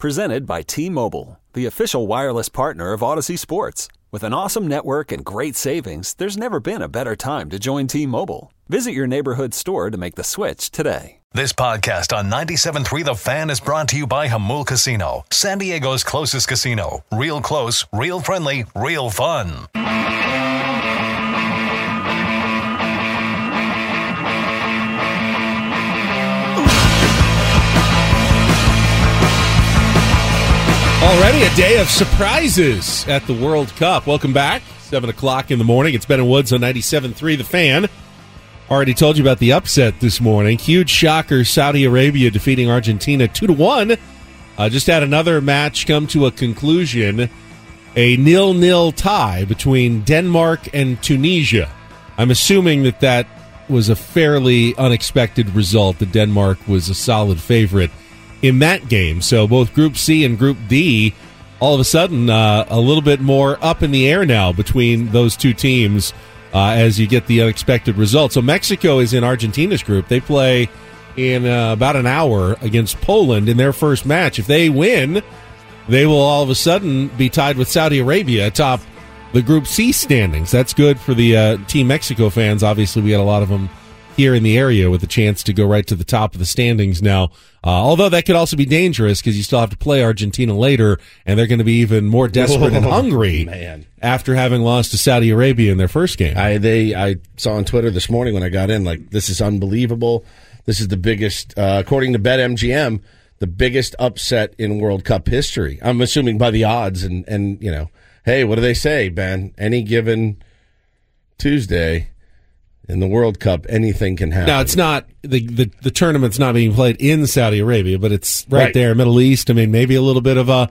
Presented by T-Mobile, the official wireless partner of Audacy Sports. With an awesome network and great savings, there's never been a better time to join T-Mobile. Visit your neighborhood store to make the switch today. This podcast on 97.3 The Fan is brought to you by Jamul Casino, San Diego's closest casino. Real close, real friendly, real fun. Already a day of surprises at the World Cup. Welcome back. 7 o'clock in the morning. It's Ben and Woods on 97.3 The Fan. Already told you about the upset this morning. Huge shocker. Saudi Arabia defeating Argentina 2 to 1. Uh, just had another match come to a conclusion. A nil nil tie between Denmark and Tunisia. I'm assuming that that was a fairly unexpected result. That Denmark was a solid favorite in that game. So both Group C and Group D, all of a sudden, uh, a little bit more up in the air now between those two teams uh, as you get the unexpected result. So Mexico is in Argentina's group. They play in uh, about an hour against Poland in their first match. If they win, they will all of a sudden be tied with Saudi Arabia atop the Group C standings. That's good for the uh, Team Mexico fans. Obviously, we had a lot of them here in the area with a chance to go right to the top of the standings now. Uh, although that could also be dangerous because you still have to play Argentina later, and they're going to be even more desperate and hungry man. after having lost to Saudi Arabia in their first game. I they I saw on Twitter this morning when I got in like this is unbelievable. This is the biggest, uh, according to BetMGM, the biggest upset in World Cup history. I'm assuming by the odds and and you know, hey, what do they say, Ben? Any given Tuesday in the World Cup, anything can happen. Now it's not the, the the tournament's not being played in Saudi Arabia, but it's right, Right. there, Middle East. I mean, maybe a little bit of a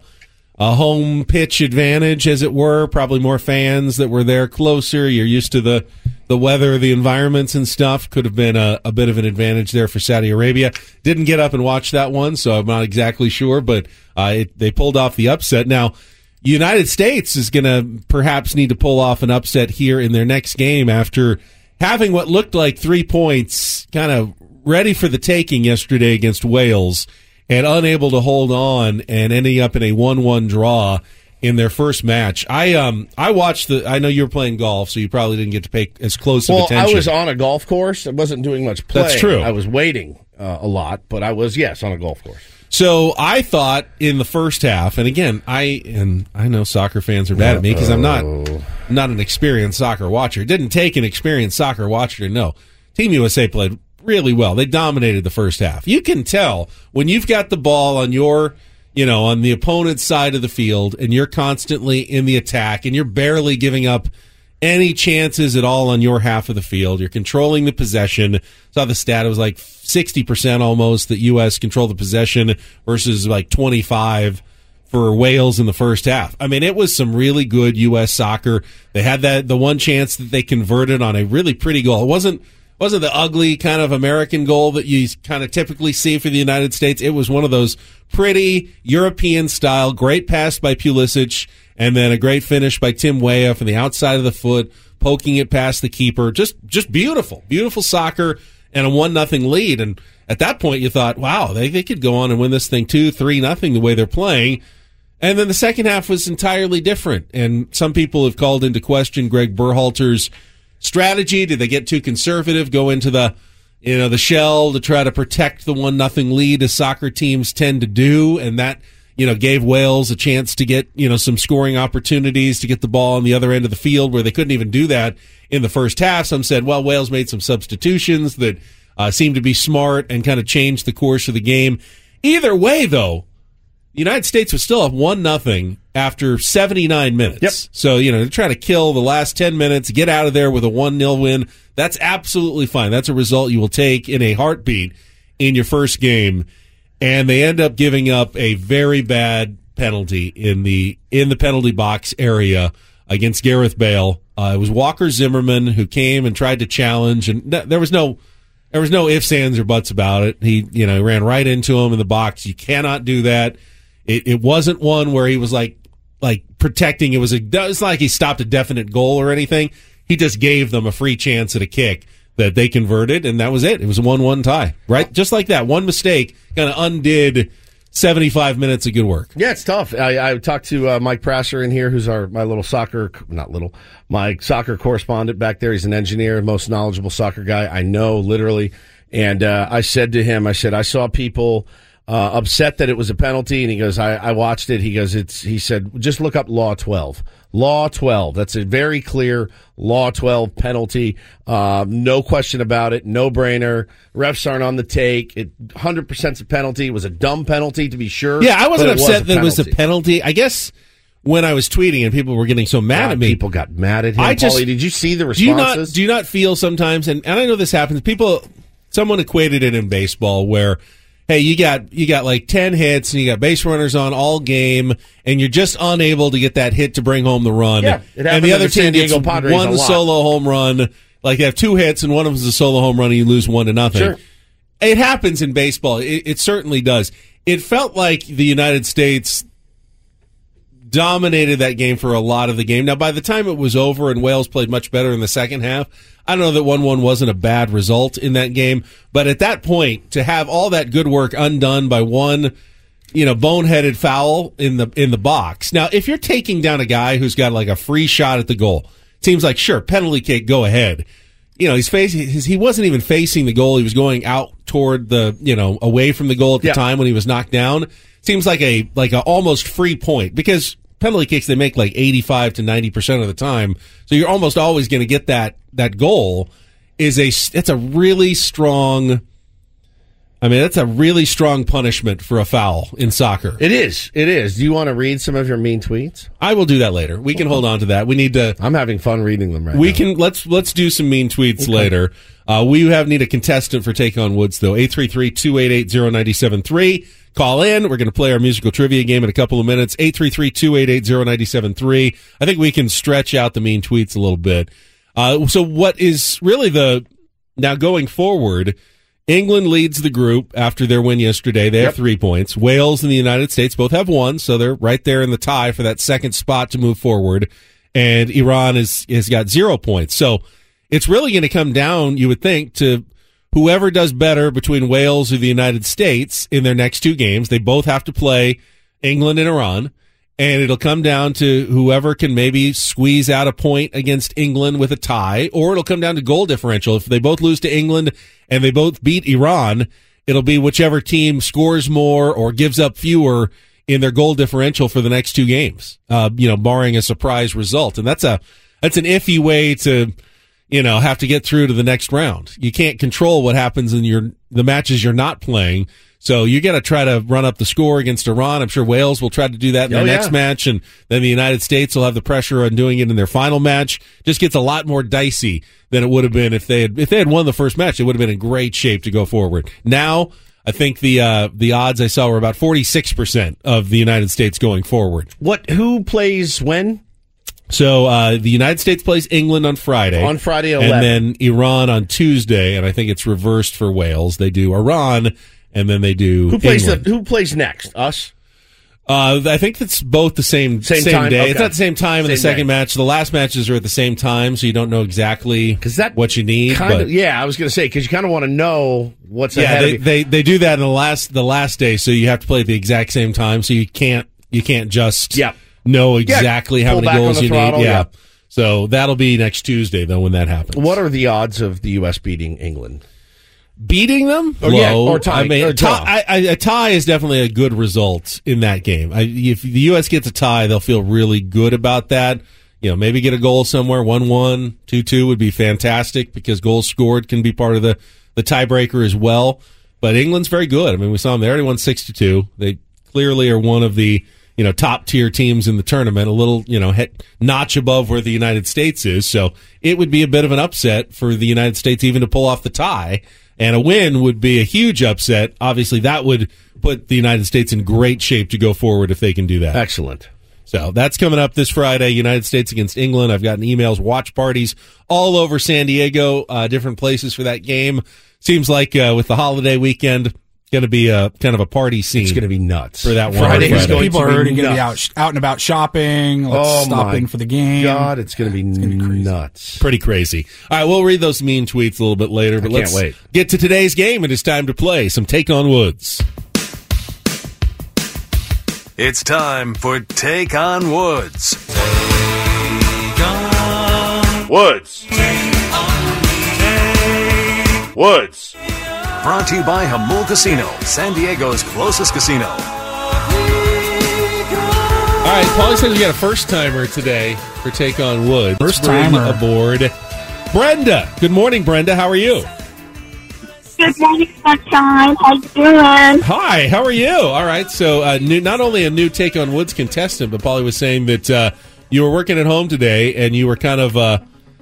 a home pitch advantage, as it were. Probably more fans that were there closer. You're used to the the weather, the environments, and stuff. Could have been a, a bit of an advantage there for Saudi Arabia. Didn't get up and watch that one, so I'm not exactly sure. But uh, it, they pulled off the upset. Now. United States is going to perhaps need to pull off an upset here in their next game after having what looked like three points kind of ready for the taking yesterday against Wales and unable to hold on and ending up in a 1-1 draw in their first match. I um I watched the I know you were playing golf so you probably didn't get to pay as close well, of attention. Well, I was on a golf course. I wasn't doing much play. That's true. I was waiting uh, a lot, but I was yes on a golf course. So I thought in the first half, and again, I and I know soccer fans are mad at me because I'm not not an experienced soccer watcher. It didn't take an experienced soccer watcher to know Team USA played really well. They dominated the first half. You can tell when you've got the ball on your you know on the opponent's side of the field and you're constantly in the attack and you're barely giving up any chances at all on your half of the field. You're controlling the possession. Saw the stat; it was like sixty percent almost that U.S. controlled the possession versus like twenty five for Wales in the first half. I mean, it was some really good U.S. soccer. They had that the one chance that they converted on a really pretty goal. It wasn't wasn't the ugly kind of American goal that you kind of typically see for the United States. It was one of those pretty European style, great pass by Pulisic, and then a great finish by Tim Weah from the outside of the foot, poking it past the keeper. Just just beautiful, beautiful soccer and a one nothing lead. And at that point, you thought, wow, they, they could go on and win this thing two, three nothing the way they're playing. And then the second half was entirely different. And some people have called into question Greg Berhalter's strategy. Did they get too conservative, go into the you know the shell to try to protect the one nothing lead as soccer teams tend to do, and that you know gave Wales a chance to get you know some scoring opportunities to get the ball on the other end of the field where they couldn't even do that in the first half. Some said, well, Wales made some substitutions that uh, seemed to be smart and kind of changed the course of the game. Either way, though, the United States was still up one nothing after 79 minutes. Yep. So, you know, they're trying to kill the last 10 minutes, get out of there with a 1-0 win, that's absolutely fine. That's a result you will take in a heartbeat in your first game. And they end up giving up a very bad penalty in the in the penalty box area against Gareth Bale. Uh, it was Walker Zimmerman who came and tried to challenge, and th- there was no there was no ifs, ands, or buts about it. He you know ran right into him in the box. You cannot do that. It, it wasn't one where he was like like protecting. It was a it was like he stopped a definite goal or anything. He just gave them a free chance at a kick that they converted, and that was it. It was a one-one tie, right? Just like that, one mistake kind of undid 75 minutes of good work. Yeah, it's tough. I, I talked to uh, Mike Prasser in here, who's our my little soccer, not little, my soccer correspondent back there. He's an engineer, most knowledgeable soccer guy I know, literally. And uh, I said to him, I said, I saw people uh, upset that it was a penalty, and he goes, I, I watched it. He goes, it's. He said, just look up Law 12. Law 12. That's a very clear Law 12 penalty. Uh, no question about it. No brainer. Refs aren't on the take. It 100% a penalty. It was a dumb penalty, to be sure. Yeah, I wasn't upset was that it was a penalty. I guess when I was tweeting and people were getting so mad God, at me, People got mad at him. I just- Paulie, did you see the do you not responses? do you not feel sometimes and, and I know this happens people someone equated it in baseball where hey you got you got like 10 hits and you got base runners on all game and you're just unable to get that hit to bring home the run. Yeah, it and the other the team gets Padres one solo home run like they have two hits and one of them is a solo home run and you lose one to nothing. Sure. it happens in baseball. It, it certainly does. It felt like the United States dominated that game for a lot of the game. Now, by the time it was over and Wales played much better in the second half, I don't know that 1 1 wasn't a bad result in that game. But at that point, to have all that good work undone by one, you know, boneheaded foul in the in the box. Now, if you're taking down a guy who's got like a free shot at the goal, seems like sure, penalty kick, go ahead. You know, he's facing. His, he wasn't even facing the goal. He was going out toward the, you know, away from the goal at the Yeah. time when he was knocked down. Seems like a like a almost free point because penalty kicks they make like 85 to 90 percent of the time. So you're almost always going to get that that goal is a it's a really strong i mean that's a really strong punishment for a foul in soccer it is. It is. Do you want to read some of your mean tweets? i will do that later we can hold on to that we need to I'm having fun reading them right now. we now. can let's let's do some mean tweets later. Uh, we have need a contestant for take on Woods though. 833-288-0973. Call in. We're going to play our musical trivia game in a couple of minutes. 833-288-0973. I think we can stretch out the mean tweets a little bit. Uh, so what is really the now going forward? England leads the group after their win yesterday. They have Yep. three points. Wales and the United States both have one, so they're right there in the tie for that second spot to move forward. And Iran is has got zero points. So it's really going to come down, you would think, to whoever does better between Wales or the United States in their next two games. They both have to play England and Iran. And it'll come down to whoever can maybe squeeze out a point against England with a tie, or it'll come down to goal differential. If they both lose to England and they both beat Iran, it'll be whichever team scores more or gives up fewer in their goal differential for the next two games. Uh, you know, barring a surprise result, and that's a that's an iffy way to you know have to get through to the next round. You can't control what happens in your the matches you're not playing. So you got to try to run up the score against Iran. I'm sure Wales will try to do that in their Oh, yeah. next match, and then the United States will have the pressure on doing it in their final match. Just gets a lot more dicey than it would have been if they had if they had won the first match. It would have been in great shape to go forward. Now, I think the uh, the odds I saw were about 46 percent of the United States going forward. What? Who plays when? So uh, the United States plays England on Friday. On Friday, and then Iran on Tuesday, and I think it's reversed for Wales. They do Iran, and then they do Who plays the? Who plays next? Us. Uh, I think it's both the same Same time? day. Okay. It's not the same time in the Same second day. match. The last matches are at the same time, so you don't know exactly 'Cause that what you need. Kind but of. Yeah, I was going to say because you kind of want to know what's yeah, ahead they, of you. they they do that in the last the last day, so you have to play at the exact same time. So you can't you can't just Yeah. know exactly how pull many back on goals the you throttle, need. yeah. So that'll be next Tuesday though when that happens. What are the odds of the U.S. beating England? Beating them Or, yeah, low. or tie- I mean, or draw. tie, I, I, a tie is definitely a good result in that game. I, if the U.S. gets a tie, they'll feel really good about that. You know, maybe get a goal somewhere, one-one, two-two would be fantastic because goals scored can be part of the the tiebreaker as well. But England's very good. I mean, we saw them; they already won six to two. They clearly are one of the you know top tier teams in the tournament, a little you know hit, notch above where the United States is. So it would be a bit of an upset for the United States even to pull off the tie And a win would be a huge upset. Obviously, that would put the United States in great shape to go forward if they can do that. Excellent. So that's coming up this Friday, United States against England. I've gotten emails, watch parties all over San Diego, uh, different places for that game. Seems like uh, with the holiday weekend, going to be a kind of a party scene. It's going to be nuts for that one. Friday is going People to are be already going to be out, out and about shopping. Let's Oh stop my for the game. God, it's going to be, nuts. Pretty crazy. All right, we'll read those mean tweets a little bit later, but I can't let's wait. get to today's game. It is time to play some Take on Woods. It's time for Take on Woods. Woods. Woods. Brought to you by Jamul Casino, San Diego's closest casino. All right, Paulie says we got a first timer today for Take on Woods. First Bring timer. aboard. Brenda. Good morning, Brenda. How are you? Good morning, sunshine. How you doing? Hi, how are you? All right, so uh, new, not only a new Take on Woods contestant, but Paulie was saying that uh, you were working at home today and you were kind of uh,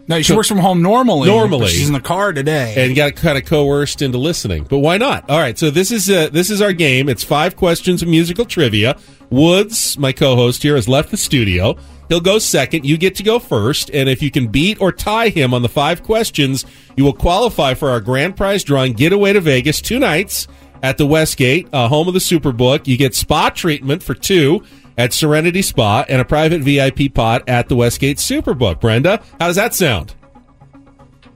No, she works from home normally. Normally. she's in the car today. and got kind of coerced into listening. But why not? All right, so this is uh, this is our game. It's five questions of musical trivia. Woods, my co-host here, has left the studio. He'll go second. You get to go first, and if you can beat or tie him on the five questions, you will qualify for our grand prize drawing getaway to Vegas two nights at the Westgate, uh, home of the Superbook. You get spa treatment for two at Serenity Spa and a private VIP pot at the Westgate Superbook. Brenda, how does that sound?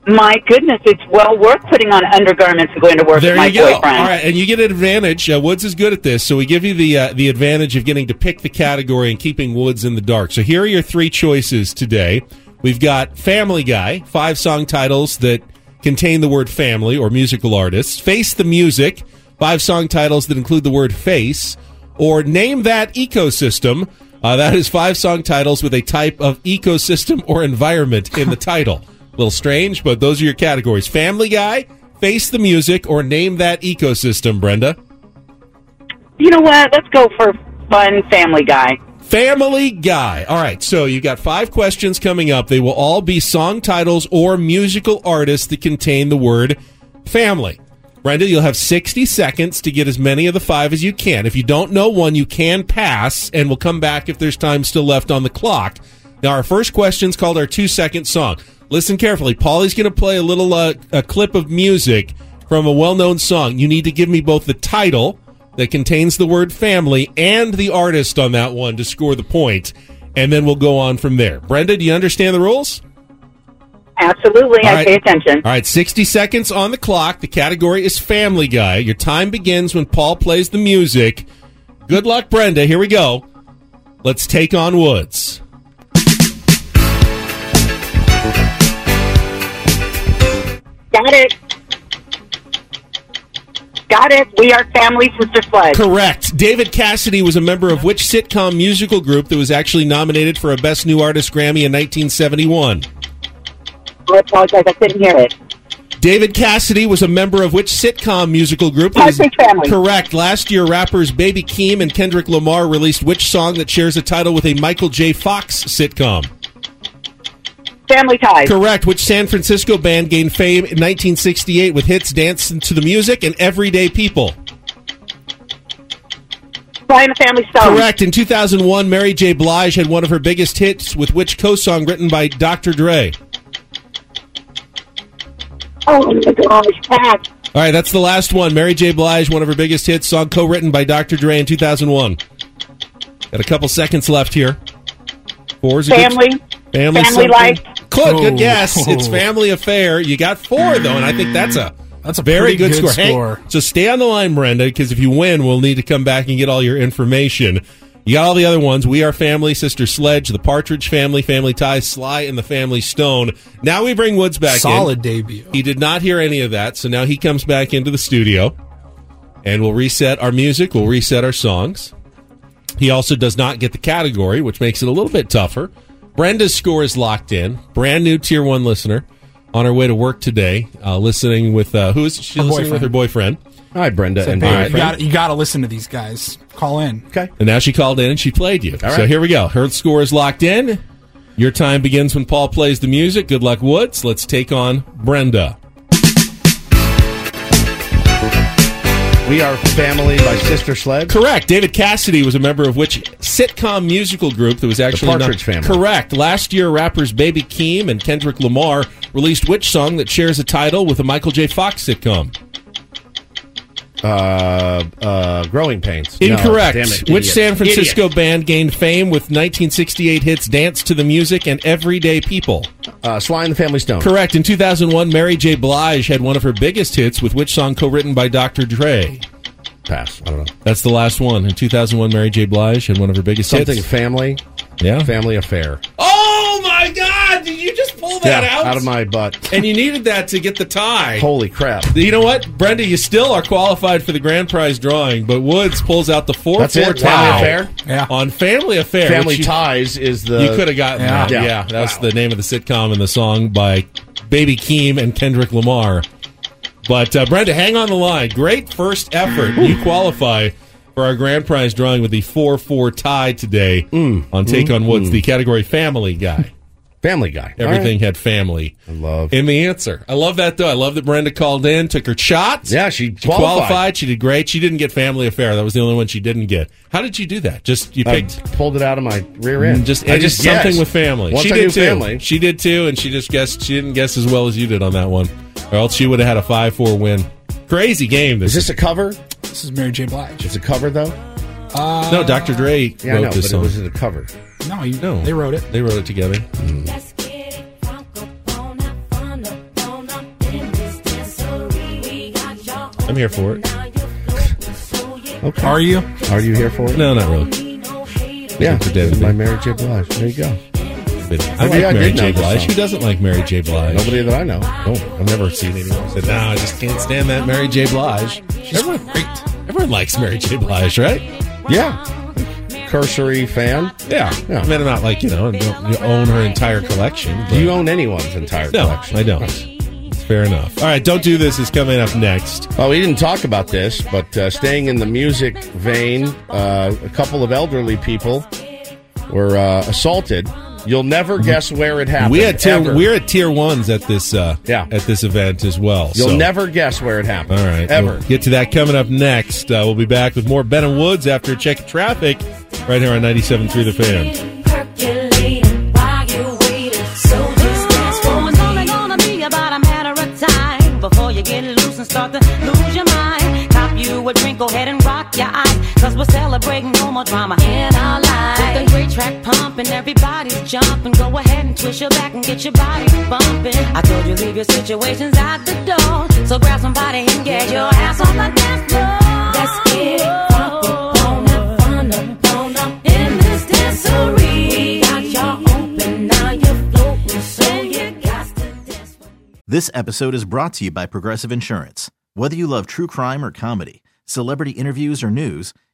My goodness, it's well worth putting on undergarments and going to work There with my you go. boyfriend. All right, and you get an advantage. Uh, Woods is good at this, so we give you the uh, the advantage of getting to pick the category and keeping Woods in the dark. So here are your three choices today. We've got Family Guy, five song titles that contain the word family or musical artists. Face the Music, five song titles that include the word face. Or Name That Ecosystem. Uh, that is five song titles with a type of ecosystem or environment in the title. A little strange, but those are your categories. Family Guy, Face the Music, or Name That Ecosystem, Brenda. You know what? Let's go for fun family guy. Family Guy. All right, so you've got five questions coming up. They will all be song titles or musical artists that contain the word family. Brenda, you'll have 60 seconds to get as many of the five as you can. If you don't know one, you can pass, and we'll come back if there's time still left on the clock. Now, our first question is called our two second song. Listen carefully. Paulie's going to play a little uh, a clip of music from a well known song. You need to give me both the title that contains the word family and the artist on that one to score the point, and then we'll go on from there. Brenda, do you understand the rules? Absolutely, All I right. pay attention. All right, 60 seconds on the clock. The category is Family Guy. Your time begins when Paul plays the music. Good luck, Brenda. Here we go. Let's take on Woods. Got it. Got it. We are family, Sister Sledge. Correct. David Cassidy was a member of which sitcom musical group that was actually nominated for a Best New Artist Grammy in 1971? I apologize, I couldn't hear it. David Cassidy was a member of which sitcom musical group? Partridge Family. Correct. Last year, rappers Baby Keem and Kendrick Lamar released which song that shares a title with a Michael J. Fox sitcom? Family ties. Correct. Which San Francisco band gained fame in 1968 with hits Dance to the Music and Everyday People? The Family Stone. Correct. In 2001, Mary J. Blige had one of her biggest hits with which co-song written by Dr. Dre? Oh my gosh, pass. All right, that's the last one. Mary J. Blige, one of her biggest hits, song co-written by Dr. Dre in 2001. Got a couple seconds left here. Four's a good- Family. family, family something. life. Good, good Oh. guess. It's family affair. You got four though, and I think that's a That's a very good, good score. Hey, score. so stay on the line, Brenda, because if you win, we'll need to come back and get all your information. You got all the other ones. We Are Family, Sister Sledge, The Partridge Family, Family Ties, Sly, and The Family Stone. Now we bring Woods back in. Solid debut. He did not hear any of that, so now he comes back into the studio and we'll reset our music, we'll reset our songs. He also does not get the category, which makes it a little bit tougher. Brenda's score is locked in. Brand new tier one listener on her way to work today, uh, listening with uh, who is she Her listening with her boyfriend? Hi, Brenda and Babe, you got you got to listen to these guys. Call in. Okay. And now she called in and she played you. So here we go. Her score is locked in. Your time begins when Paul plays the music. Good luck, Woods. Let's take on Brenda. We Are Family by Sister Sledge. Correct. David Cassidy was a member of which sitcom musical group that was actually the Partridge not- Family. Correct. Last year, rappers Baby Keem and Kendrick Lamar released which song that shares a title with a Michael J. Fox sitcom? Uh, uh, Growing Pains. No, Incorrect. damn it, Which idiot. San Francisco Idiot. band gained fame with 1968 hits "Dance to the Music" and "Everyday People"? Uh, Sly and the Family Stone. Correct. In 2001, Mary J. Blige had one of her biggest hits with which song co-written by Dr. Dre? Pass. I don't know. That's the last one. In 2001, Mary J. Blige had one of her biggest Something hits. family. Yeah. Family affair. Oh my God! Did you just pull that yeah, out? out of my butt. and you needed that to get the tie. Holy crap. You know what, Brenda? You still are qualified for the grand prize drawing, but Woods pulls out the four That's four it? tie Family Affair? Yeah. on Family Affair. Family you, Ties is the. You could have gotten Yeah. that. Yeah. Yeah, that's Wow. the name of the sitcom and the song by Baby Keem and Kendrick Lamar. But uh, Brenda, hang on the line. Great first effort. you qualify for our grand prize drawing with the four four tie today Mm. on Take on Woods, the category Family Guy. Family Guy. Everything right. had family I love. in the answer. I love that though. I love that Brenda called in, took her shots. Yeah, she She qualified. qualified. She did great. She didn't get Family Affair. That was the only one she didn't get. How did you do that? Just you I pulled it out of my rear end. Mm, just I just something guessed. with family. Once she I did too. family. She did too, and she just guessed. She didn't guess as well as you did on that one, or else she would have had a five four win. Crazy game. This Is this a cover? This is Mary J. Blige. It's a cover though. Uh, no Dr. Dre Yeah, I wrote know, this but song. it was it a cover? No, you, no, they wrote it. They wrote it together. Let's get it crunk up on up, fun up on up in this dancery. We got y'all I'm here for it. you're you Okay. Are you? Are you here for it? No, not really. need. Yeah, for David. by Mary J. Blige. There you go. But I Maybe like I Mary J. Blige. Who doesn't like Mary J. Blige? Nobody that I know. No, I've never seen anyone said, "No, I just can't stand that Mary J. Blige." Everyone, everyone likes Mary J. Blige, right? Yeah. Cursory fan. Yeah. Yeah. I mean, I'm not like you know, don't you own her entire collection. Do you own anyone's entire No, collection? I don't. It's fair enough. All right, don't do this is coming up next. Well, we didn't talk about this, but uh, staying in the music vein, uh, a couple of elderly people were uh, assaulted. You'll never guess where it happened. We had tier, ever. we're at tier ones at this uh, Yeah. at this event as well. You'll so- never guess where it happened. All right, ever. We'll get to that coming up next. Uh, we'll be back with more Ben and Woods after a check of traffic right here on 97.3 The Fan. Percolating while you're waiting. So just dance for it's only gonna be about a matter of time before you get loose and start to lose your mind. Cop you a drink, go ahead and rock your eyes. Cause we're celebrating no more drama in our. With the great track pumping, everybody's jumping. Go ahead and twist your back and get your body bumping. I told you leave your situations at the door. So grab somebody and get your ass on the dance floor. Let's get. This episode is brought to you by Progressive Insurance. Whether you love true crime or comedy, celebrity interviews or news,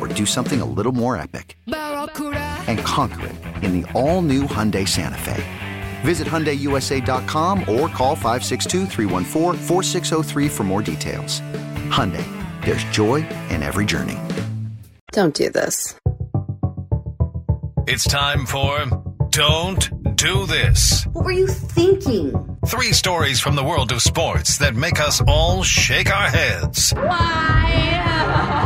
or do something a little more epic and conquer it in the all-new Hyundai Santa Fe. Visit HyundaiUSA.com or call 562-314-4603 for more details. Hyundai, there's joy in every journey. Don't do this. It's time for Don't Do This. What were you thinking? Three stories from the world of sports that make us all shake our heads. How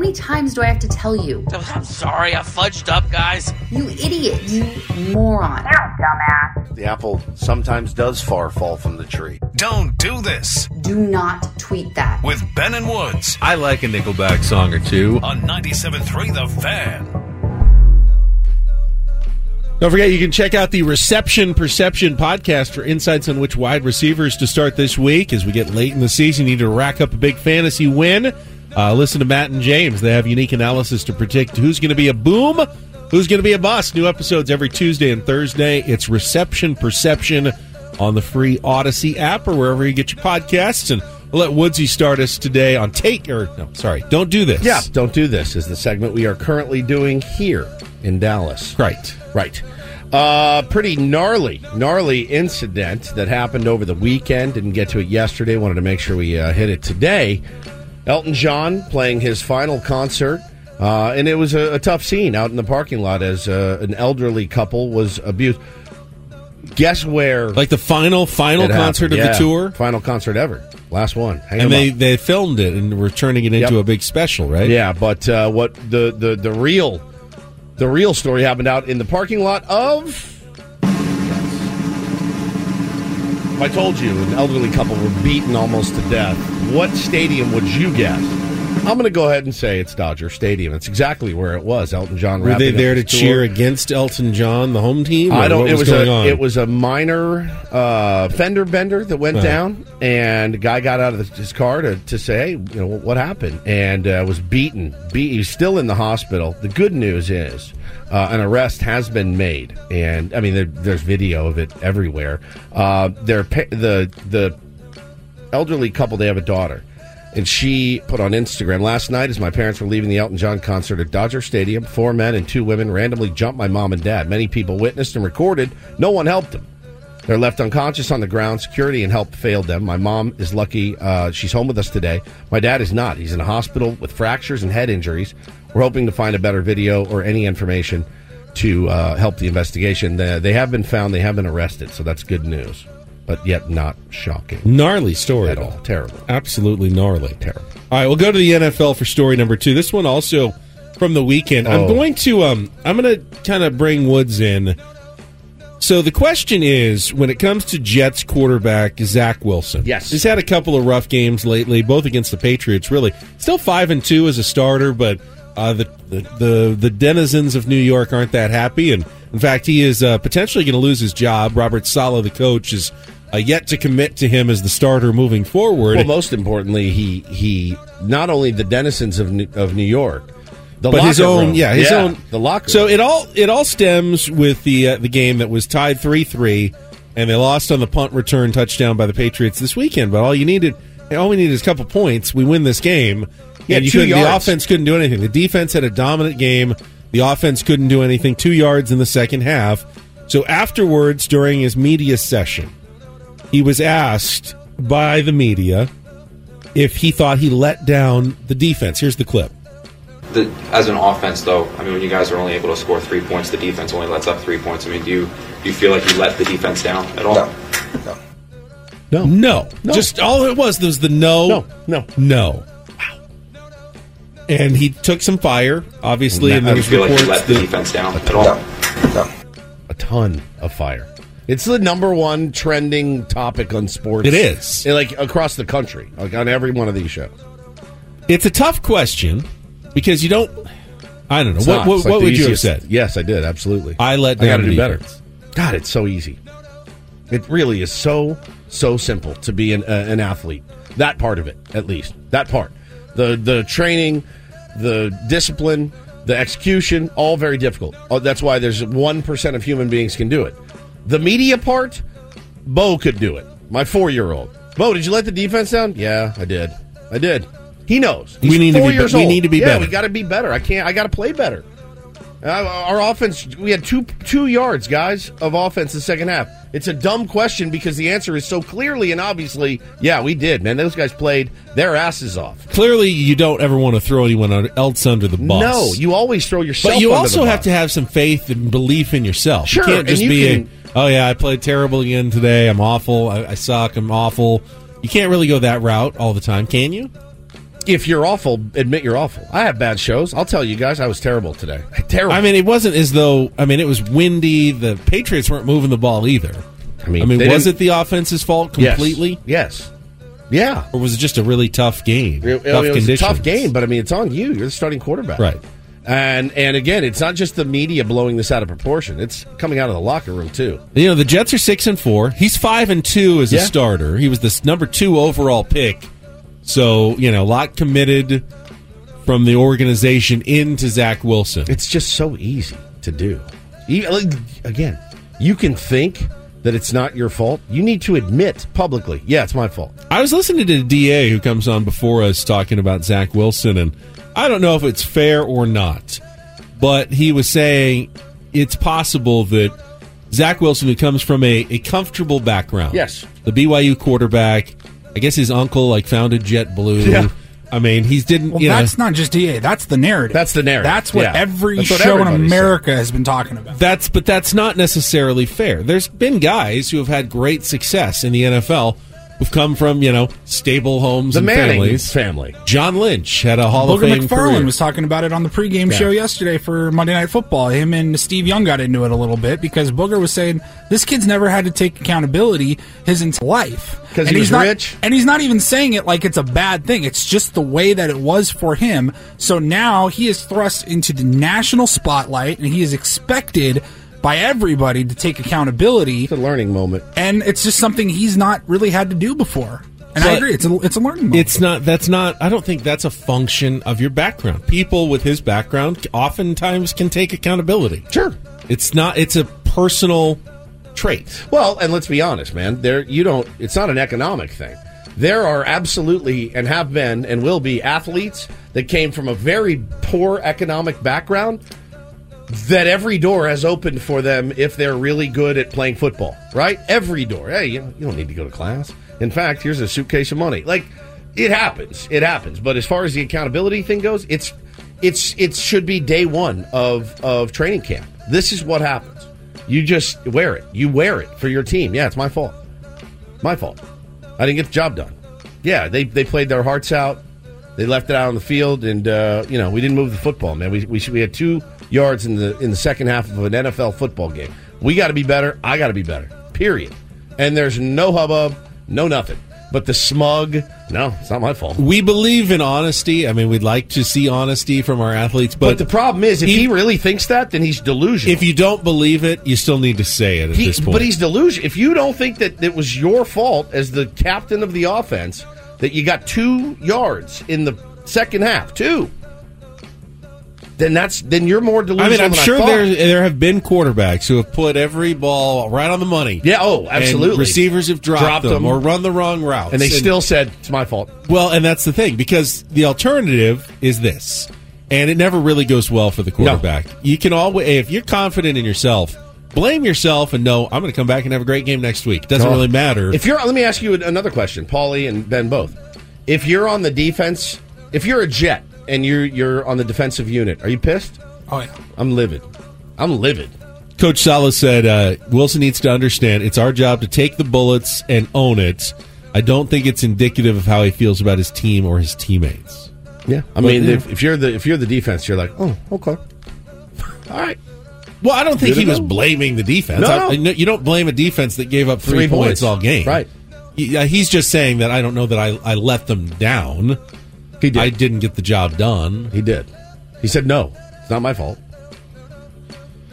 many times do I have to tell you? Oh, I'm sorry, I fudged up, guys. You idiot. You moron. dumbass. The apple sometimes does far fall from the tree. Don't do this Do not tweet that. with Ben and Woods I like a Nickelback song or two. on 97.3 The Fan. Don't forget, you can check out the Reception Perception podcast for insights on which wide receivers to start this week. As we get late in the season, you need to rack up a big fantasy win. Uh, listen to Matt and James. They have unique analysis to predict who's going to be a boom, who's going to be a bust. New episodes every Tuesday and Thursday. It's Reception Perception on the free Audacy app or wherever you get your podcasts. And we'll let Woodsy start us today on Take, or no, sorry, Don't Do This. Yeah, Don't Do This is the segment we are currently doing here in Dallas. Right. Right. Uh, pretty gnarly, gnarly incident that happened over the weekend. Didn't get to it yesterday. Wanted to make sure we uh, hit it today. Elton John playing his final concert. Uh, and it was a, a tough scene out in the parking lot as uh, an elderly couple was abused. Guess where? Like the final, final concert happened. of Yeah, the tour? Final concert ever. Last one. Hang and they, up. they filmed it and were turning it into Yep. a big special, right? Yeah, but uh, what the, the the real the real story happened out in the parking lot of. I told you, an elderly couple were beaten almost to death. What stadium would you guess? I'm going to go ahead and say it's Dodger Stadium. It's exactly where it was. Elton John. Were they there to tour. cheer against Elton John, the home team? I don't. It was, was a on? it was a minor uh, fender bender that went Right. down, and the guy got out of the, his car to, to say, "Hey, you know what happened?" and uh, was beaten. Be- he's still in the hospital. The good news is. Uh, an arrest has been made, and I mean, there, there's video of it everywhere. Uh, their the the elderly couple they have a daughter and she put on instagram last night as my parents were leaving the elton john concert at dodger stadium four men and two women randomly jumped my mom and dad. Many people witnessed and recorded. No one helped them. They're left unconscious on the ground. Security and help failed them. My mom is lucky uh, she's home with us today. My dad is not. He's in a hospital with fractures and head injuries we're hoping to find a better video or any information to uh, help the investigation they, they have been found they have been arrested so that's good news but yet not shocking gnarly story at though. all. Terrible. Absolutely gnarly. Terrible. All right, we'll go to the NFL for story number two. This one also from the weekend. I'm Oh. going to um I'm going to kind of bring Woods in. So the question is, when it comes to Jets quarterback Zach Wilson, Yes. he's had a couple of rough games lately, both against the Patriots. Really, still five and two as a starter, but uh, the, the the the denizens of New York aren't that happy, and in fact, he is uh, potentially going to lose his job. Robert Saleh, the coach, is uh, yet to commit to him as the starter moving forward. Well, most importantly, he he not only the denizens of New, of New York, the but his locker own, room. yeah, his own the locker. So room. it all it all stems with the uh, the game that was tied three three, and they lost on the punt return touchdown by the Patriots this weekend. But all you needed, all we needed is a couple points. We win this game, Yeah, and you two couldn't, the offense couldn't do anything. The defense had a dominant game. The offense couldn't do anything. Two yards in the second half. So afterwards, during his media session, he was asked by the media if he thought he let down the defense. Here's the clip. The, as an offense, though, I mean, when you guys are only able to score three points, the defense only lets up three points. I mean, do you do you feel like you let the defense down at all? No, no, Just all it was was the no, No, no, no. And he took some fire, obviously, and I there was feel like you reports let the defense down at all. a ton of fire. It's the number one trending topic on sports. It is. Like across the country, like on every one of these shows. it's a tough question because you don't. I don't know It's what what, like what the would you have said. Yes, I did absolutely. I let I got to the do better. God, it's so easy. It really is so so simple to be an, uh, an athlete. That part of it, at least. That part, the the training, the discipline, the execution, all very difficult. Oh, that's why there's one percent of human beings can do it. The media part, Bo could do it. My four year old. Bo, did you let the defense down? Yeah, I did. I did. He knows. We need to four be be- years we old. need to be yeah, better. we got to be better. I can't. I got to play better. Uh, our offense, we had two two yards, guys, of offense the second half. It's a dumb question because the answer is so clearly and obviously, yeah, we did, man. Those guys played their asses off. Clearly, you don't ever want to throw anyone else under the bus. No, you always throw yourself. But you also have to have some faith and belief in yourself. Sure, you can't just you be can- a, oh yeah, I played terrible again today. I'm awful. I, I suck. I'm awful. You can't really go that route all the time, can you? If you're awful, admit you're awful. I have bad shows. I'll tell you guys, I was terrible today. Terrible. I mean, it wasn't as though. I mean, it was windy. The Patriots weren't moving the ball either. I mean, I mean, was didn't- it the offense's fault completely? Yes. Yeah. Or was it just a really tough game? It, tough it was a tough game, but I mean, it's on you. You're the starting quarterback, Right. And and again, it's not just the media blowing this out of proportion. It's coming out of the locker room too. You know, the Jets are six and four. He's five and two as a starter. He was this number two overall pick. So you know, a lot committed from the organization into Zach Wilson. It's just so easy to do. Again, you can think that it's not your fault. You need to admit publicly, yeah, it's my fault. I was listening to the DA who comes on before us talking about Zach Wilson, and I don't know if it's fair or not, but he was saying it's possible that Zach Wilson, who comes from a, a comfortable background, Yes. the BYU quarterback, I guess his uncle like founded JetBlue. Yeah. I mean, he's didn't. Well, you know, that's not just EA. That's the narrative. That's the narrative. That's what Yeah. every That's what show in America has been talking about. That's but that's not necessarily fair. There's been guys who have had great success in the NFL who've come from you know stable homes The and Manning families. family. John Lynch had a Hall Booger of Fame McFarland career. was talking about it on the pregame Yeah. show yesterday for Monday Night Football. Him and Steve Young got into it a little bit because Booger was saying this kid's never had to take accountability his entire life 'Cause And he he's was not, rich? and he's not even saying it like it's a bad thing. It's just the way that it was for him. So now he is thrust into the national spotlight, and he is expected by everybody to take accountability. It's a learning moment, and it's just something he's not really had to do before. And I agree, it's a it's a learning moment. It's not. That's not. I don't think that's a function of your background. People with his background oftentimes can take accountability. Sure, it's not. It's a personal trait. Well, and let's be honest, man. There, you don't. It's not an economic thing. There are absolutely and have been and will be athletes that came from a very poor economic background that every door has opened for them if they're really good at playing football. Right? Every door. Hey, you, don't need to go to class. In fact, here's a suitcase of money. Like it happens. It happens. But as far as the accountability thing goes, it's it's it should be day one of of training camp. This is what happens. You just wear it. You wear it for your team. Yeah, it's my fault. My fault. I didn't get the job done. Yeah, they they played their hearts out. They left it out on the field, and uh, you know we didn't move the football, man. We we, we had two yards in the in the second half of an NFL football game. We got to be better. I got to be better. Period. And there's no hubbub, no nothing. But the smug, no, it's not my fault. We believe in honesty. I mean, we'd like to see honesty from our athletes, but, But, the problem is, if he, really thinks that, then he's delusional. if you don't believe it, you still need to say it at He- this point. But he's delusional. If you don't think that it was your fault as the captain of the offense that you got two yards in the second half, two, then that's then you're more delusional. I mean, I'm sure there there have been quarterbacks who have put every ball right on the money. Yeah, oh, And absolutely. receivers have dropped, Dropped them, them. or run the wrong route, and they still said it's my fault. Well, and that's the thing because the alternative is this, and it never really goes well for the quarterback. You can always, if you're confident in yourself, blame yourself and know I'm going to come back and have a great game next week. It doesn't No. really matter. If you're, let me ask you another question, Paulie and Ben both. If you're on the defense, if you're a Jet and you're you're on the defensive unit, are you pissed? Oh yeah, I'm livid. I'm livid. Coach Salas said uh, Wilson needs to understand it's our job to take the bullets and own it. I don't think it's indicative of how he feels about his team or his teammates. Yeah, I But, mean, yeah. if, if you're the if you're the defense, you're like, oh, okay, all right. Well, I don't think Good he was blaming the defense. No. I- you don't blame a defense that gave up three, Three points, points. all game. Right. Yeah, he's just saying that I don't know that I, I let them down. He did. I didn't get the job done. He did. He said no. It's not my fault.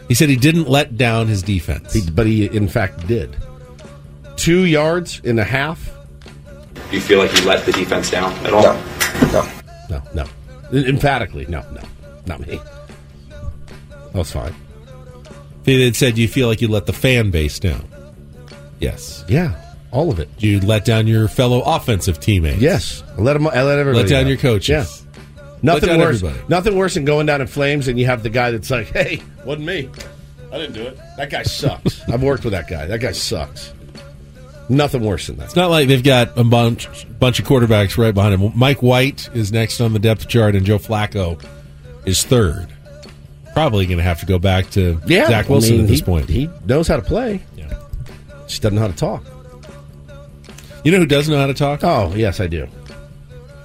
He said he didn't let down his defense. He, but he in fact did. Two yards and a half. Do you feel like you let the defense down at all? No, no, no. Emphatically, no, no, not me. That was fine. They had said, you feel like you let the fan base down?" Yes. Yeah. All of it. You let down your fellow offensive teammates. Yes, I let them. I let everybody. Let down your coaches. Yeah. Nothing worse. everybody. Nothing worse than going down in flames, and you have the guy that's like, "Hey, wasn't me. I didn't do it. That guy sucks. I've worked with that guy. That guy sucks. Nothing worse than that. It's not like they've got a bunch bunch of quarterbacks right behind him. Mike White is next on the depth chart, and Joe Flacco is third. Probably going to have to go back to Yeah, Zach Wilson I mean, at this he- point. He knows how to play. Yeah, just doesn't know how to talk. You know who does know how to talk? Oh, yes, I do.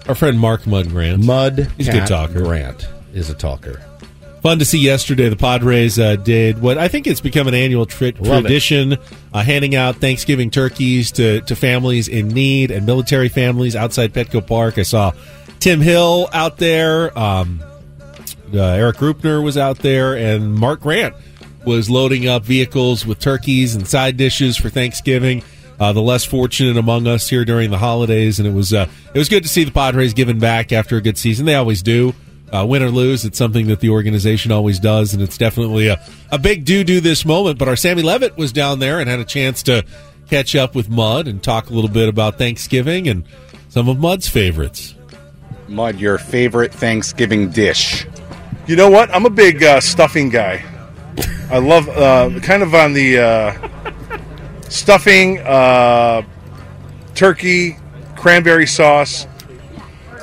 Our friend Mark Mud Grant. Mud He's a good talker. Grant is a talker. Fun to see yesterday. The Padres uh, did what I think it's become an annual tri- tradition, uh, handing out Thanksgiving turkeys to, to families in need and military families outside Petco Park. I saw Tim Hill out there. Um, uh, Eric Rupner was out there, and Mark Grant was loading up vehicles with turkeys and side dishes for Thanksgiving. Uh, the less fortunate among us here during the holidays, and it was uh, it was good to see the Padres giving back after a good season. They always do, uh, win or lose. It's something that the organization always does, and it's definitely a, a big do do this moment. But our Sammy Levitt was down there and had a chance to catch up with Mud and talk a little bit about Thanksgiving and some of Mud's favorites. Mud, your favorite Thanksgiving dish? You know what? I'm a big uh, stuffing guy. I love uh, kind of on the uh, stuffing, uh, turkey, cranberry sauce,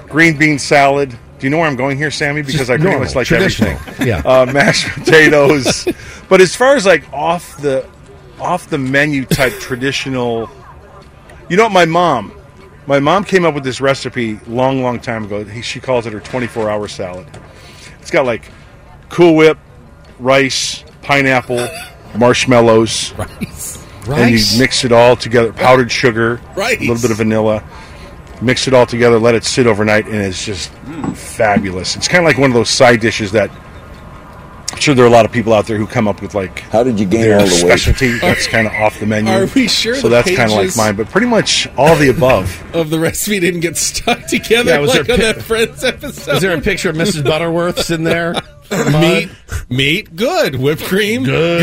green bean salad. Do you know where I'm going here, Sammy? Because Just I pretty normal, much like everything. Yeah. uh, mashed potatoes. but as far as like off the off the menu type traditional, you know what? My mom, my mom came up with this recipe long, long time ago. She calls it her 24 hour salad. It's got like Cool Whip, rice, pineapple, marshmallows, rice, and you mix it all together. Powdered sugar, Rice. a little bit of vanilla. Mix it all together, let it sit overnight, and it's just fabulous. It's kind of like one of those side dishes that I'm sure there are a lot of people out there who come up with like how did you gain their all the weight? specialty that's kind of off the menu. Are we sure So that's kind of like mine, but pretty much all the above. Of the recipe didn't get stuck together Yeah, was like there on pi- that Friends episode. Is there a picture of Mrs. Butterworth's in there? meat, meat, good. Whipped cream, Good.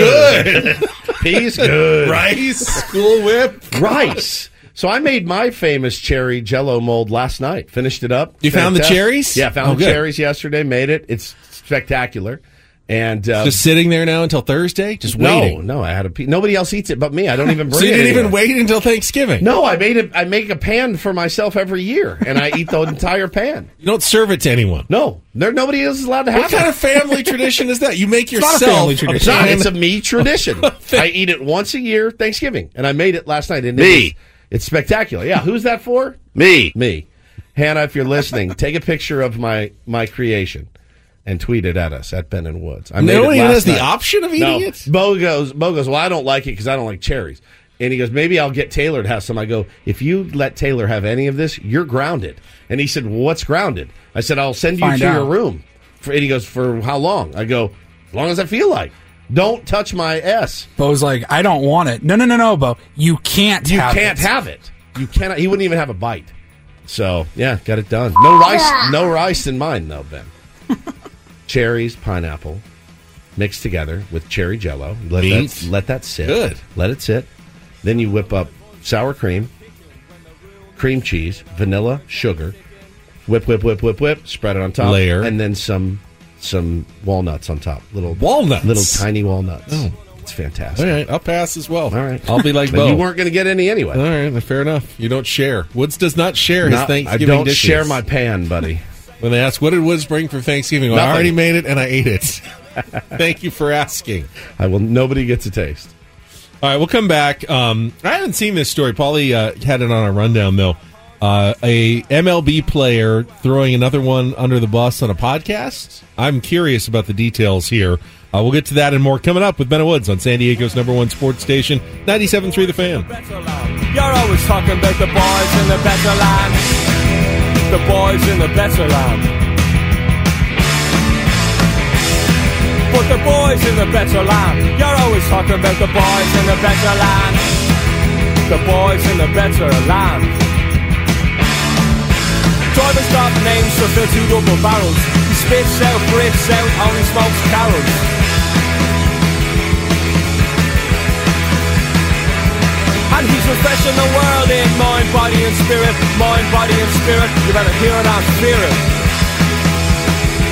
good. Peas, good. Rice, school Whip, rice. So I made my famous cherry Jello mold last night. Finished it up. You found the cherries? Yeah, found Oh, the good. cherries yesterday. Made it. It's spectacular. And uh, Just sitting there now until Thursday, just no, waiting. no, I had a. Pe- nobody else eats it but me. I don't even bring So you didn't even wait until Thanksgiving. No, I made it. I make a pan for myself every year, and I eat the entire pan. You don't serve it to anyone. No, there nobody else is allowed to have it. What it. kind of family tradition is that? You make yourself. It's not yourself a family a tradition. pan- It's a me tradition. I eat it once a year, Thanksgiving, and I made it last night. And it Me. was- it's spectacular. Yeah, who's that for? Me. Me. Hannah, if you're listening, take a picture of my my creation and tweet it at us at Ben and Woods. I made No one even last has the option of eating no. it? Bo goes, Bo goes, well, I don't like it because I don't like cherries. And he goes, maybe I'll get Taylor to have some. I go, if you let Taylor have any of this, you're grounded. And he said, well, what's grounded? I said, I'll send you Find to out. your room. And he goes, for how long? I go, as long as I feel like. Don't touch my S. Bo's like, I don't want it. No, no, no, no, Bo. You can't have it. You have can't it. have it. You cannot. He wouldn't even have a bite. So yeah, got it done. No rice. No rice in mine though, Ben. Cherries, pineapple, mixed together with cherry Jello. Let that let that sit. Good. Let it sit. Then you whip up sour cream, cream cheese, vanilla, sugar. Whip, whip, whip, whip, whip. Spread it on top. Layer. and then some some walnuts on top. Little Walnuts? Little tiny walnuts. Oh. it's fantastic. All right, I'll pass as well. All right. I'll be like But Bo. you weren't going to get any anyway. All right, fair enough. You don't share. Woods does not share his Thanksgiving I don't dishes. share my pan, buddy. When they ask, what did Woods bring for Thanksgiving? Well, I already made it and I ate it. Thank you for asking. I will. Nobody gets a taste. All right, we'll come back. Um, I haven't seen this story. Paulie uh, had it on our rundown, though. Uh, a MLB player throwing another one under the bus on a podcast. I'm curious about the details here. Uh, we'll get to that and more coming up with Ben Woods on San Diego's number one sports station, 97.3 The Fan. You're always talking about the boys in the better land. The boys in the better land. But the boys in the better land. You're always talking about the boys in the better land. The boys in the better land. Drivers got names for their two double barrels. He spits out, breathes out, only smokes carols. And he's refreshing the world in mind, body, and spirit. Mind, body, and spirit. You better hear it and fear it.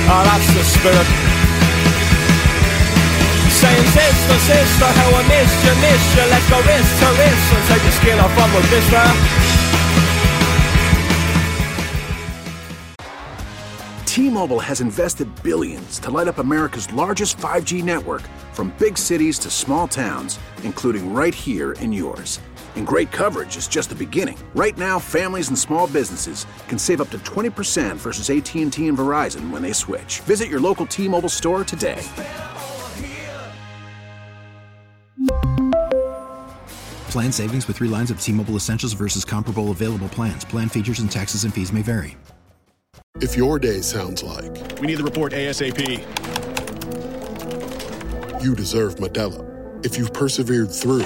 Ah, that's the spirit. Saying sister, sister, how I missed you, missed you. Let's go wrist to wrist and take the skin off of a blister. T-Mobile has invested billions to light up America's largest 5G network from big cities to small towns, including right here in yours. And great coverage is just the beginning. Right now, families and small businesses can save up to 20% versus AT&T and Verizon when they switch. Visit your local T-Mobile store today. Plan savings with three lines of T Mobile Essentials versus comparable available plans. Plan features and taxes and fees may vary. If your day sounds like We need the report ASAP. you deserve Modelo, if you've persevered through,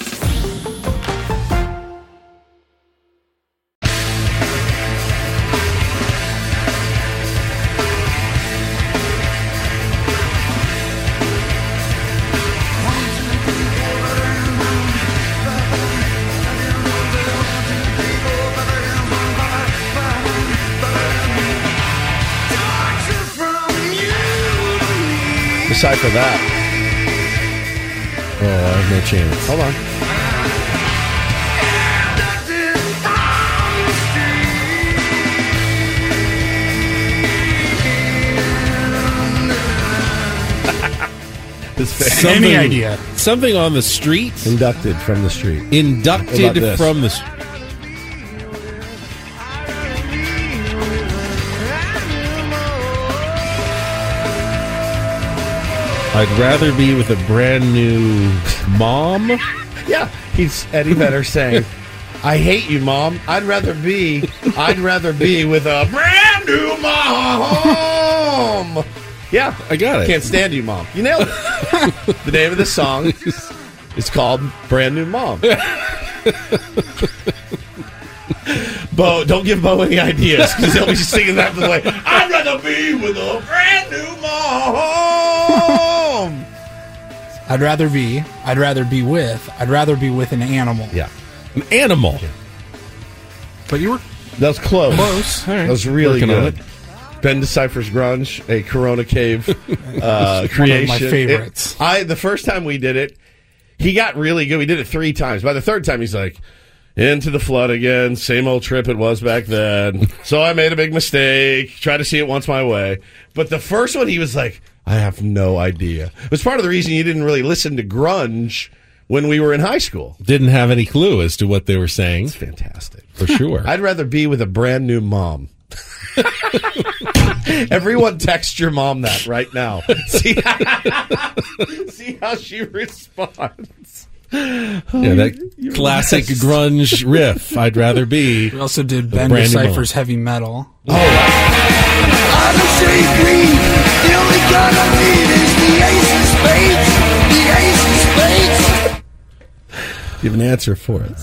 Decipher that. Oh, I have no chance. Hold on. This Any idea? Something on the street? Inducted from the street. Inducted this? from the street. I'd rather be with a brand new mom. Yeah, he's Eddie Vedder saying, "I hate you, mom. I'd rather be, I'd rather be with a brand new mom." Yeah, I got it. Can't stand you, mom. You nailed it. the name of the song is, called "Brand New Mom." Bo, don't give Bo any ideas because he'll be singing that the way. I'd rather be with a brand new mom. I'd rather be. I'd rather be with. I'd rather be with an animal. Yeah, an animal. But you were That was close. Close. All right. That was really Working on good. Ben deciphers grunge, a Corona Cave uh, creation. my favorites. It- I the first time we did it, he got really good. We did it three times. By the third time, he's like, "Into the flood again. Same old trip it was back then." so I made a big mistake. Try to see it once my way. But the first one, he was like, "I have no idea." It was part of the reason you didn't really listen to grunge when we were in high school. Didn't have any clue as to what they were saying. It's fantastic. For sure. I'd rather be with a brand new mom. Everyone text your mom that right now. See, see how she responds. yeah, that classic grunge riff. I'd rather be. We also did the Ben brand new mom. Decipher's heavy metal. Oh, On You have an answer for it.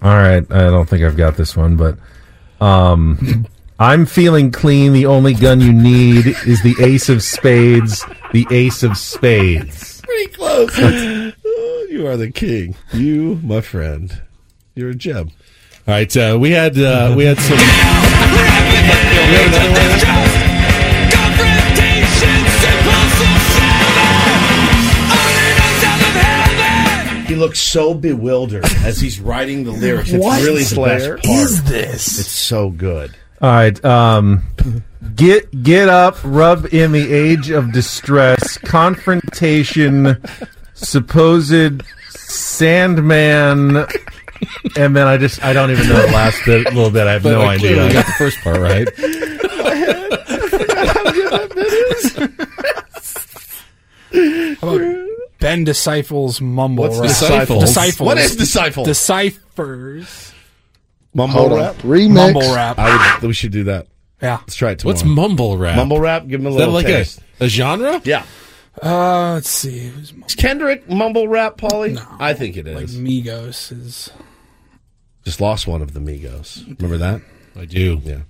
All right, I don't think I've got this one, but um, I'm feeling clean. The only gun you need is the ace of spades. The ace of spades. Pretty close. Oh, you are the king. You, my friend. You're a gem. All right, uh, we had uh, we had some. looks so bewildered as he's writing the lyrics. It's What really the best part. is this? It's so good. All right, um, get get up, rub in the age of distress, confrontation, supposed Sandman, and then I just I don't even know the last bit, little bit. I have But no I clearly idea. got the first part right. How about Ben Disciples mumble What's rap? Disciples? Disciples. What is Disciples? Deciphers. Mumble Hold on. rap. Remix. Mumble rap. I would, we should do that. Yeah. Let's try it tomorrow. What's mumble rap? Mumble rap. Give him a Is little that like taste. a, a genre? Yeah. Uh, let's see. Who's Is Kendrick mumble rap, Paulie? No, I think it is. like. Migos is. Just lost one of the Migos. Remember that? I do. Yeah.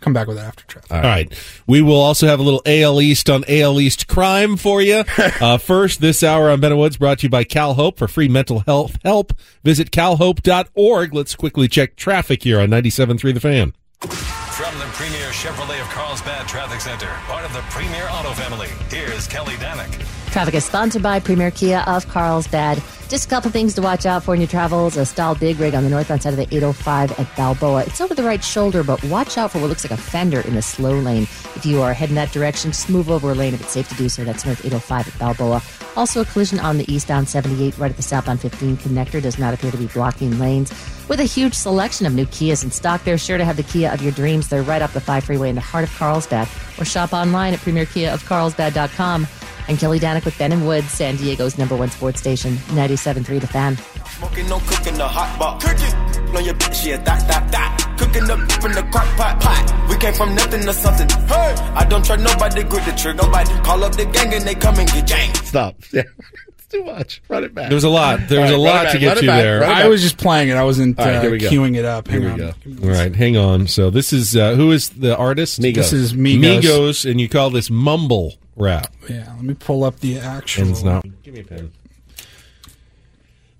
Come back with that after traffic. All right. We will also have a little AL East on AL East crime for you. uh, first, this hour on Ben and Woods brought to you by Cal Hope for free mental health help. Visit calhope.org. Let's quickly check traffic here on 97.3 The Fan. From the Premier Chevrolet of Carlsbad Traffic Center, part of the Premier Auto family, here's Kelly Danick. Traffic is sponsored by Premier Kia of Carlsbad. Just a couple things to watch out for in your travels. A stalled big rig on the northbound side of the 805 at Balboa. It's over the right shoulder, but watch out for what looks like a fender in the slow lane. If you are heading that direction, just move over a lane if it's safe to do so. That's North 805 at Balboa. Also, a collision on the eastbound 78 right at the southbound 15 connector does not appear to be blocking lanes. With a huge selection of new Kias in stock, they're sure to have the Kia of your dreams. They're right up the 5 freeway in the heart of Carlsbad. Or shop online at premierkiaofcarlsbad.com. And Kelly Danick with Ben and Woods, San Diego's number one sports station, 97.3 The Fan. Smoking, no cooking, the hot pot. Cooking. No, your bitch, yeah, that, that, that. Cooking up in the crock pot, pot. We came from nothing to something. Hey, I don't trust nobody, grip the trigger. Nobody call up the gang and they come and get gang. Stop. Yeah. it's too much. Run it back. There was a lot. There was All a lot it to get run it to back, there. I was just playing it. I wasn't All right, uh, here we go. queuing it up. Hang Here we on. go. All right, hang on. So this is uh, who is the artist? Migos. This is Migos. Migos, and you call this mumble rap. Yeah, let me pull up the actual. And it's not. Give me a pen.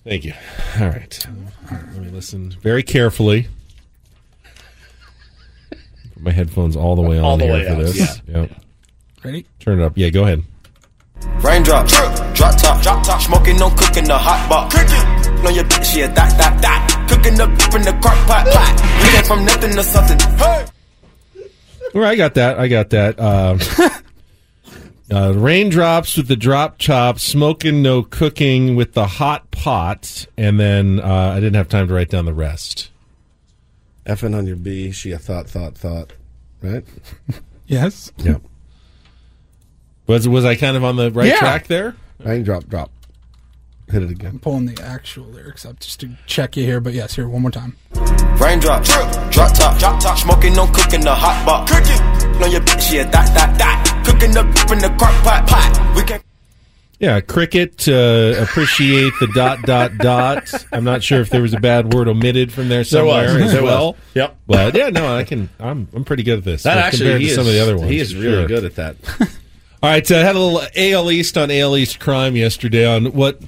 Thank you. All right. Let me listen very carefully. Put my headphones all the way on All the here way for up, this. yeah. Yep. Ready? Turn it up. Yeah, go ahead. Raindrop, drop top, drop top. Smoking, no cooking, the hot pot. Cooking. No, your bitch, yeah, that, that, that. Cooking up in the crock pot, pot. We came from nothing to something. Hey. All right, I got that. I got that. Um, uh, raindrops with the drop chop, smoking, no cooking with the hot pot, and then uh, I didn't have time to write down the rest. Effing on your B. She a thought, thought, thought. Right? Yes. Yeah. Was was I kind of on the right Yeah. track there? Raindrop, drop. Hit it again. I'm pulling the actual lyrics up just to check you here, but yes, here one more time. Raindrop, drop top, drop top. Smoking, no cooking, the hot pot. Cooking. No, your bitch, yeah, that, that, that. Cooking up in the crock pot, pot. We came. Yeah, cricket. Uh, appreciate the dot dot dot. I'm not sure if there was a bad word omitted from there There was. somewhere as There was. well. Yep. But yeah, no, I can. I'm I'm pretty good at this. That as actually, he to is, some of the other ones. he is really sure. good at that. All right, uh, had a little AL East on AL East crime yesterday on what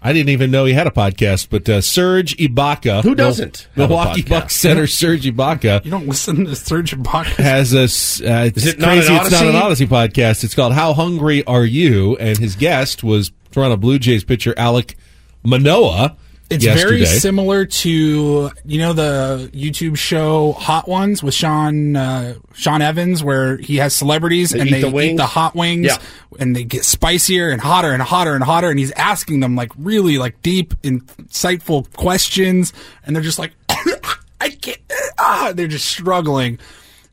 I didn't even know he had a podcast, but uh, Serge Ibaka, Who doesn't Mil- Milwaukee? Bucks center Serge Ibaka You don't listen to Serge Ibaka. has a. Uh, it's Is it not crazy. an It's not an Audacy? Audacy podcast. It's called "How Hungry Are You?" and his guest was Toronto Blue Jays pitcher Alek Manoah. It's yesterday. very similar to you know the YouTube show Hot Ones with Sean uh, Sean Evans, where he has celebrities They and eat they the eat the hot wings, Yeah. and they get spicier and hotter and hotter and hotter, and he's asking them like really like deep, insightful questions, and they're just like, I can't, ah, they're just struggling.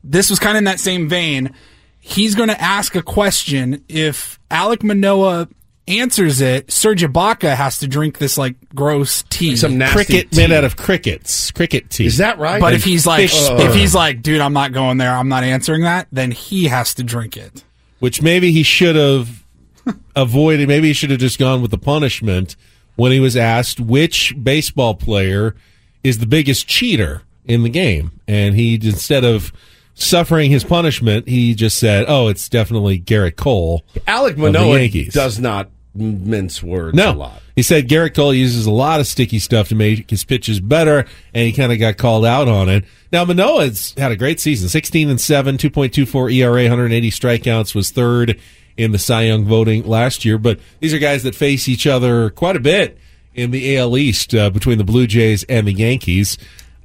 This was kind of in that same vein. He's going to ask a question. If Alek Manoah answers it, Serge Ibaka has to drink this like gross tea. Some nasty cricket tea. made out of crickets, cricket tea. Is that right? But And if he's like, fish if he's like, dude, I'm not going there. I'm not answering that. Then he has to drink it. which maybe he should have avoided. Maybe he should have just gone with the punishment when he was asked which baseball player is the biggest cheater in the game, and he instead of suffering his punishment, he just said, "Oh, it's definitely Gerrit Cole." Alek of the Manoah Yankees. does not mince words No, a lot. he said Gerrit Cole uses a lot of sticky stuff to make his pitches better, and he kind of got called out on it. Now Manoah's had a great season: sixteen and seven, two point two four ERA, one hundred eighty strikeouts, was third in the Cy Young voting last year. But these are guys that face each other quite a bit in the AL East uh, between the Blue Jays and the Yankees.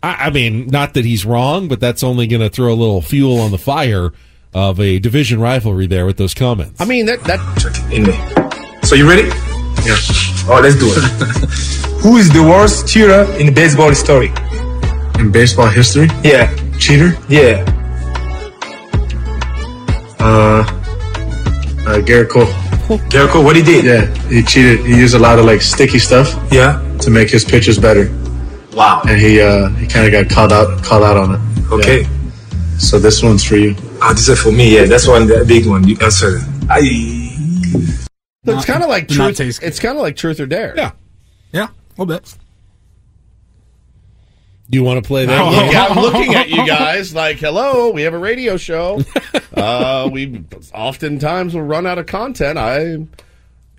I, I mean, not that he's wrong, but that's only going to throw a little fuel on the fire of a division rivalry there with those comments. I mean that that in me. So you ready? Yeah. Oh, let's do it. Who is the worst cheater in baseball history? In baseball history? Yeah. Cheater? Yeah. Uh, uh Gerrit Cole. Gerrit Cole, what he did? Yeah, he cheated. He used a lot of like sticky stuff. Yeah. To make his pitches better. Wow. And he uh he kind of got called out called out on it. Okay. Yeah. So this one's for you. Ah, this is for me. Yeah, that's one the big one. You answer. I. It's kind of like truth. taste. It's kind of like truth or dare. Yeah. Yeah, a little bit. Do you want to play that? I'm, looking, I'm looking at you guys like, hello, we have a radio show. Uh, we oftentimes will run out of content. I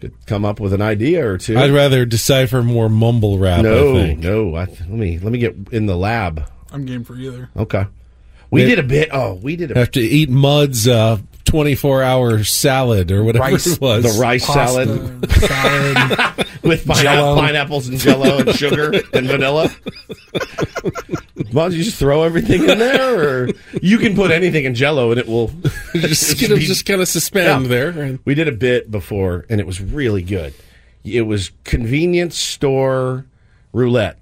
could come up with an idea or two. I'd rather decipher more mumble rap. I no, think. no. I, let me let me get in the lab. I'm game for either. Okay. We May- did a bit. Oh, we did a Have to eat Mud's uh, 24 hour salad or whatever Rice- it was. the rice salad. salad. with pineapple, pineapples and jello and sugar and vanilla. Why don't you just throw everything in there, or you can put anything in jello and it will just it'll just kind of suspend Yeah. there. We did a bit before, and it was really good. It was convenience store roulette,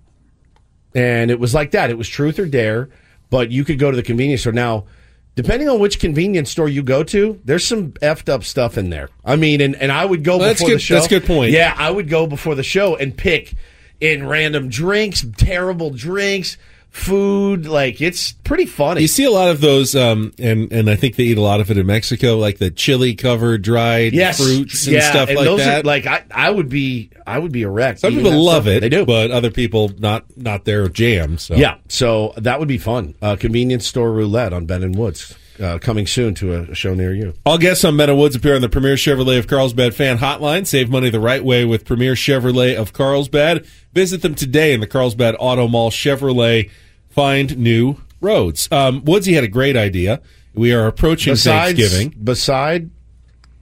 and it was like that. It was truth or dare, but you could go to the convenience store now. Depending on which convenience store you go to, there's some effed up stuff in there. I mean, and, and I would go Well, before good- the show. that's a good point. Yeah, I would go before the show and pick in random drinks, terrible drinks, food. Like it's pretty funny. You see a lot of those, um, and and I think they eat a lot of it in Mexico, like the chili covered dried yes, fruits and yeah, stuff and like those that. Are, like I, I would be, I would be erect. Some people love stuff. it, They do. but other people not not their jam. So Yeah, so that would be fun. Uh, convenience store roulette on Ben and Woods uh, coming soon to a, show near you. All guests on Meadow Woods appear on the Premier Chevrolet of Carlsbad fan hotline. Save money the right way with Premier Chevrolet of Carlsbad. Visit them today in the Carlsbad Auto Mall Chevrolet. Find new roads. Um, Woodsy had a great idea. We are approaching Besides, Thanksgiving. beside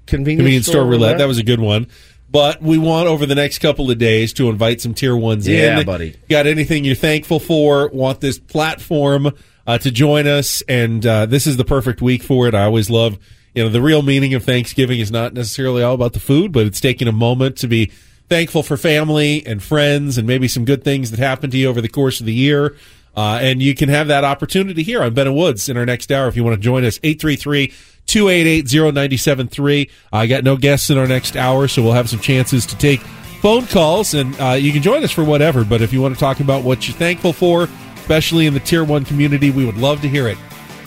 convenience, Convenience store roulette. That was a good one. But we want over the next couple of days to invite some tier ones Yeah, in. buddy. Got anything you're thankful for? Want this platform uh, to join us? And uh, this is the perfect week for it. I always love, you know, the real meaning of Thanksgiving is not necessarily all about the food, but it's taking a moment to be thankful for family and friends and maybe some good things that happened to you over the course of the year. Uh, and you can have that opportunity here on Ben and Woods in our next hour if you want to join us. 833 288 0973. I got no guests in our next hour, so we'll have some chances to take phone calls, and uh, you can join us for whatever. But if you want to talk about what you're thankful for, especially in the Tier 1 community, we would love to hear it.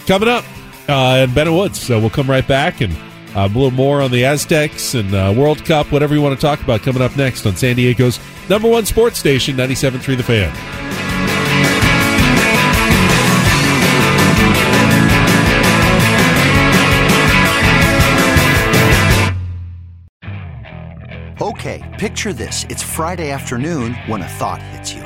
Coming up uh, in Ben and Woods. So we'll come right back and uh, a little more on the Aztecs and uh, World Cup, whatever you want to talk about, coming up next on San Diego's number one sports station, 97.3 The Fan. Okay, picture this. It's Friday afternoon when a thought hits you.